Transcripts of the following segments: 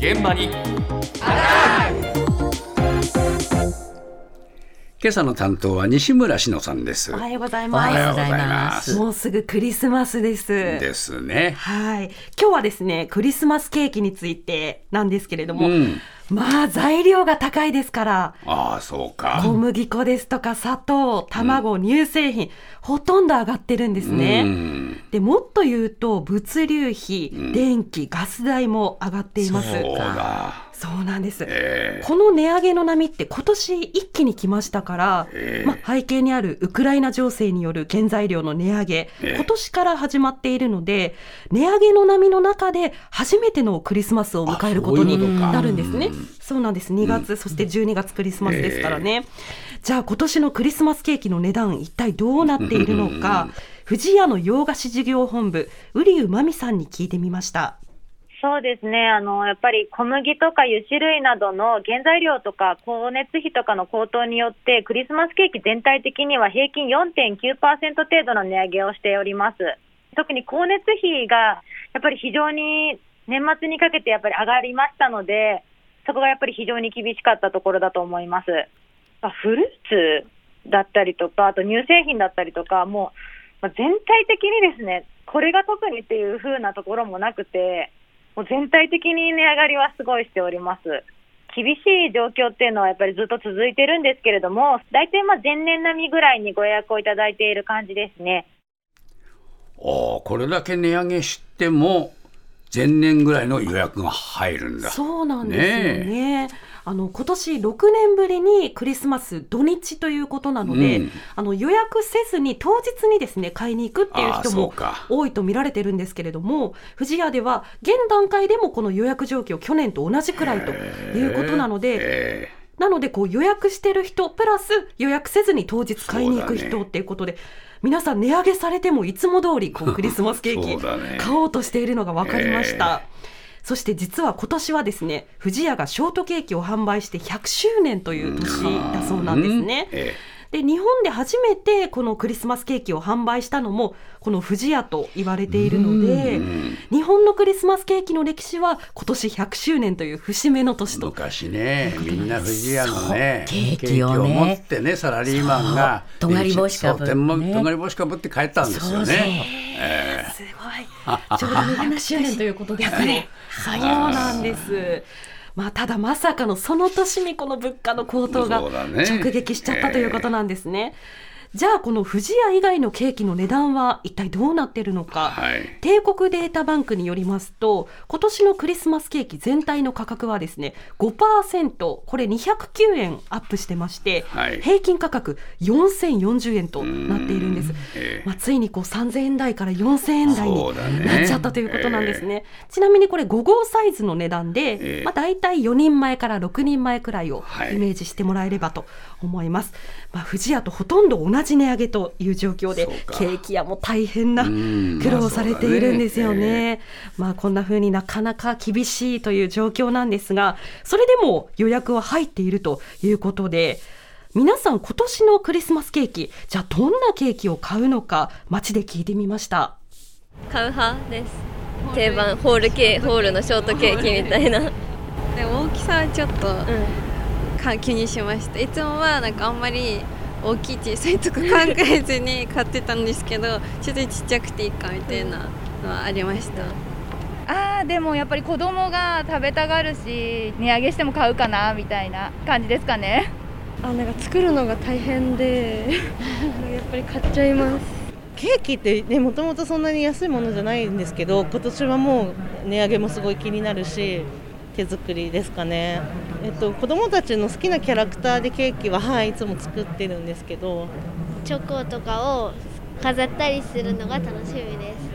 現場に今朝の担当は西村篠さんです。おはようございおます。はようございます。もうすぐクリスマスです。ですね。はい。今日はですね、クリスマスケーキについてなんですけれども、うんまあ材料が高いですから、ああ、そうか。小麦粉ですとか砂糖、卵、乳製品、ほとんど上がってるんですね。うんでもっと言うと物流費、電気、ガス代も上がっています。そうだ。そうなんです。えこの値上げの波って今年一気に来ましたから、ええまあ、背景にあるウクライナ情勢による原材料の値上げ、ええ今年から始まっているので、値上げの波の中で初めてのクリスマスを迎えることになるんですねうん。そうなんです。2月、そして12月クリスマスですからね。じゃあ今年のクリスマスケーキの値段一体どうなっているのか、藤屋の洋菓子事業本部、瓜生真美さんに聞いてみました。そうですね。あの、やっぱり小麦とか油脂類などの原材料とか光熱費とかの高騰によって、クリスマスケーキ全体的には平均4.9%程度の値上げをしております。特に光熱費がやっぱり非常に年末にかけてやっぱり上がりましたので、そこがやっぱり非常に厳しかったところだと思います。ま、フルーツだったりとか、あと乳製品だったりとか、もう、まあ、全体的にですね、これが特にっていう風なところもなくて、もう全体的に値上がりはすごいしております。厳しい状況っていうのはやっぱりずっと続いてるんですけれども、大体まあ前年並みぐらいにご予約をいただいている感じですね。ああ、これだけ値上げしても、前年ぐらいの予約が入るんだ。そうなんですよね。あの今年6年ぶりにクリスマス土日ということなので、うん。あの予約せずに当日にですね買いに行くっていう人も多いと見られてるんですけれども、富士屋では現段階でもこの予約状況去年と同じくらいということなので、えなのでこう予約してる人プラス予約せずに当日買いに行く人っていうことで、皆さん値上げされてもいつも通りこう クリスマスケーキね買おうとしているのが分かりました。そして実は今年はですね、富士屋がショートケーキを販売して100周年という年だそうなんですね。うんえで日本で初めてこのクリスマスケーキを販売したのもこの富士屋と言われているのでうん。日本のクリスマスケーキの歴史は今年100周年という節目の年と。昔ね、みんな富士屋のね、ケーキをね。持ってね、サラリーマンが、そう尖り帽子かぶってね。そう天文尖り帽子かぶって帰ったんですよね。えすごい。ちょうど200周年ということですね そうなんですまあ、ただまさかのその年にこの物価の高騰が直撃しちゃったということなんですね。じゃあこの富士屋以外のケーキの値段は一体どうなっているのか、はい。帝国データバンクによりますと今年のクリスマスケーキ全体の価格はですね5%これ209円アップしてまして、はい。平均価格4040円となっているんです、ええ。まあ、ついにこう3000円台から4000円台になっちゃったということなんですね。ちなみにこれ5号サイズの値段で、ええ。まあ、大体4人前から6人前くらいをはい。イメージしてもらえればと思います、まあ、富士屋とほとんど同じ値上げという状況でケーキ屋も大変なうん苦労されているんですよね。まあこんな風になかなか厳しいという状況なんですが、それでも予約は入っているということで、皆さん今年のクリスマスケーキ、じゃあどんなケーキを買うのか街で聞いてみました。買う派です。定番ホールケーホールのショートケーキみたいな。でも大きさはちょっと、か気にしました。いつもはなんかあんまり大きい小さいとか考えずに買ってたんですけど ちょっとちっちゃくていいかみたいなのはありました。あーでもやっぱり子供が食べたがるし値上げしても買うかなみたいな感じですかね。あなんか作るのが大変で やっぱり買っちゃいます。ケーキってねもともとそんなに安いものじゃないんですけど今年はもう値上げもすごい気になるし手作りですかね。えっと子供たちの好きなキャラクターでケーキははいいつも作ってるんですけど。チョコとかを飾ったりするのが楽しみです。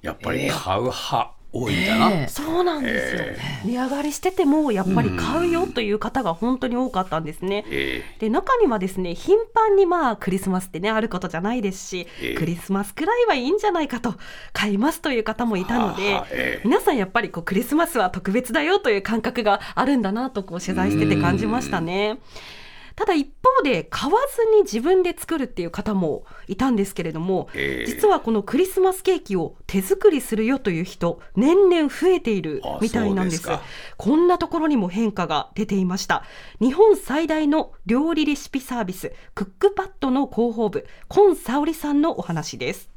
やっぱり買う派多いんだな。ねそうなんですよ、値上がりしててもやっぱり買うよという方が本当に多かったんですね。えで中にはですね頻繁にまあクリスマスってねあることじゃないですし、ええクリスマスくらいはいいんじゃないかと買いますという方もいたので、皆さんやっぱりこうクリスマスは特別だよという感覚があるんだなとこう取材してて感じましたね。ただ一方で買わずに自分で作るっていう方もいたんですけれども、えー実はこのクリスマスケーキを手作りするよという人年々増えているあみたいなんです。こんなところにも変化が出ていました。日本最大の料理レシピサービスクックパッドの広報部今沙織さんのお話です。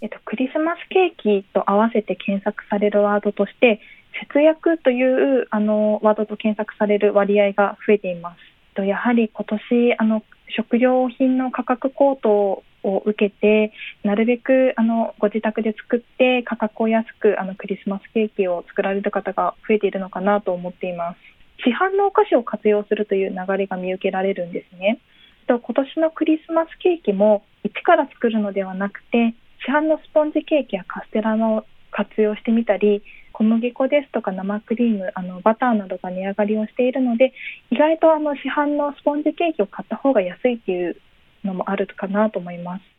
えっと、クリスマスケーキと合わせて検索されるワードとして節約というあのワードと検索される割合が増えています。とやはり今年あの食料品の価格高騰を受けてなるべくあのご自宅で作って価格を安くあのクリスマスケーキを作られる方が増えているのかなと思っています。市販のお菓子を活用するという流れが見受けられるんですね。と今年のクリスマスケーキも一から作るのではなくて市販のスポンジケーキやカステラの活用してみたり小麦粉ですとか生クリームあのバターなどが値上がりをしているので意外とあの市販のスポンジケーキを買った方が安いっていうのもあるかなと思います。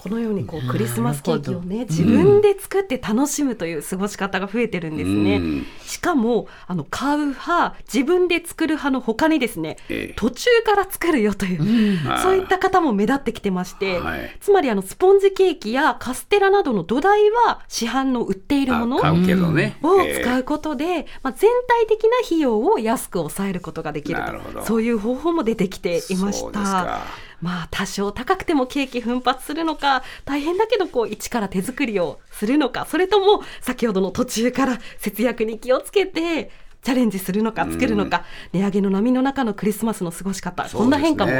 このようにこうクリスマスケーキをね自分で作って楽しむという過ごし方が増えてるんですね。うん。しかもあの買う派自分で作る派の他にですねええ。途中から作るよという、うん。そういった方も目立ってきてまして、はい。つまりあのスポンジケーキやカステラなどの土台は市販の売っているものをえー使うことで、まあ、全体的な費用を安く抑えることができると。そういう方法も出てきていました。かまあ多少高くてもケーキ奮発するのか大変だけどこう一から手作りをするのかそれとも先ほどの途中から節約に気をつけてチャレンジするのか作るのか、値上げの波の中のクリスマスの過ごし方、こんな変化も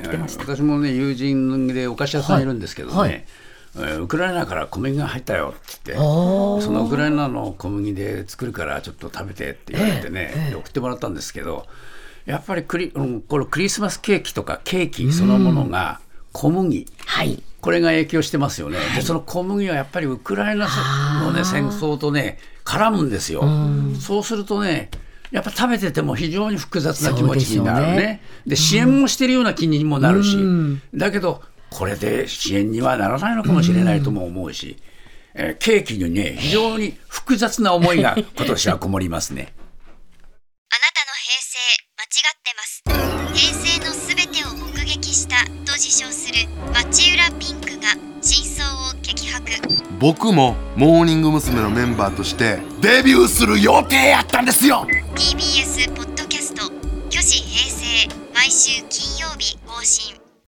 起きてました。私もね友人でお菓子屋さんい。るんですけどね、はいえーウクライナから小麦が入ったよって言ってそのウクライナの小麦で作るからちょっと食べてって言われてね、ええ。送ってもらったんですけどやっぱりクリ,、うん、このクリスマスケーキとかケーキそのものが小麦、はい。これが影響してますよね、でその小麦はやっぱりウクライナの、ね、戦争とね絡むんですよ、そうするとねやっぱ食べてても非常に複雑な気持ちになるね。でね。で支援もしてるような気にもなるし、うん。だけどこれで支援にはならないのかもしれないとも思うし、えーケーキにね非常に複雑な思いが今年はこもりますね。自称する町浦ピンクが真相を激白。僕もモーニング娘。のメンバーとしてデビューする予定やったんですよ。TBS ポッドキャスト「虚子平成」毎週金曜日更新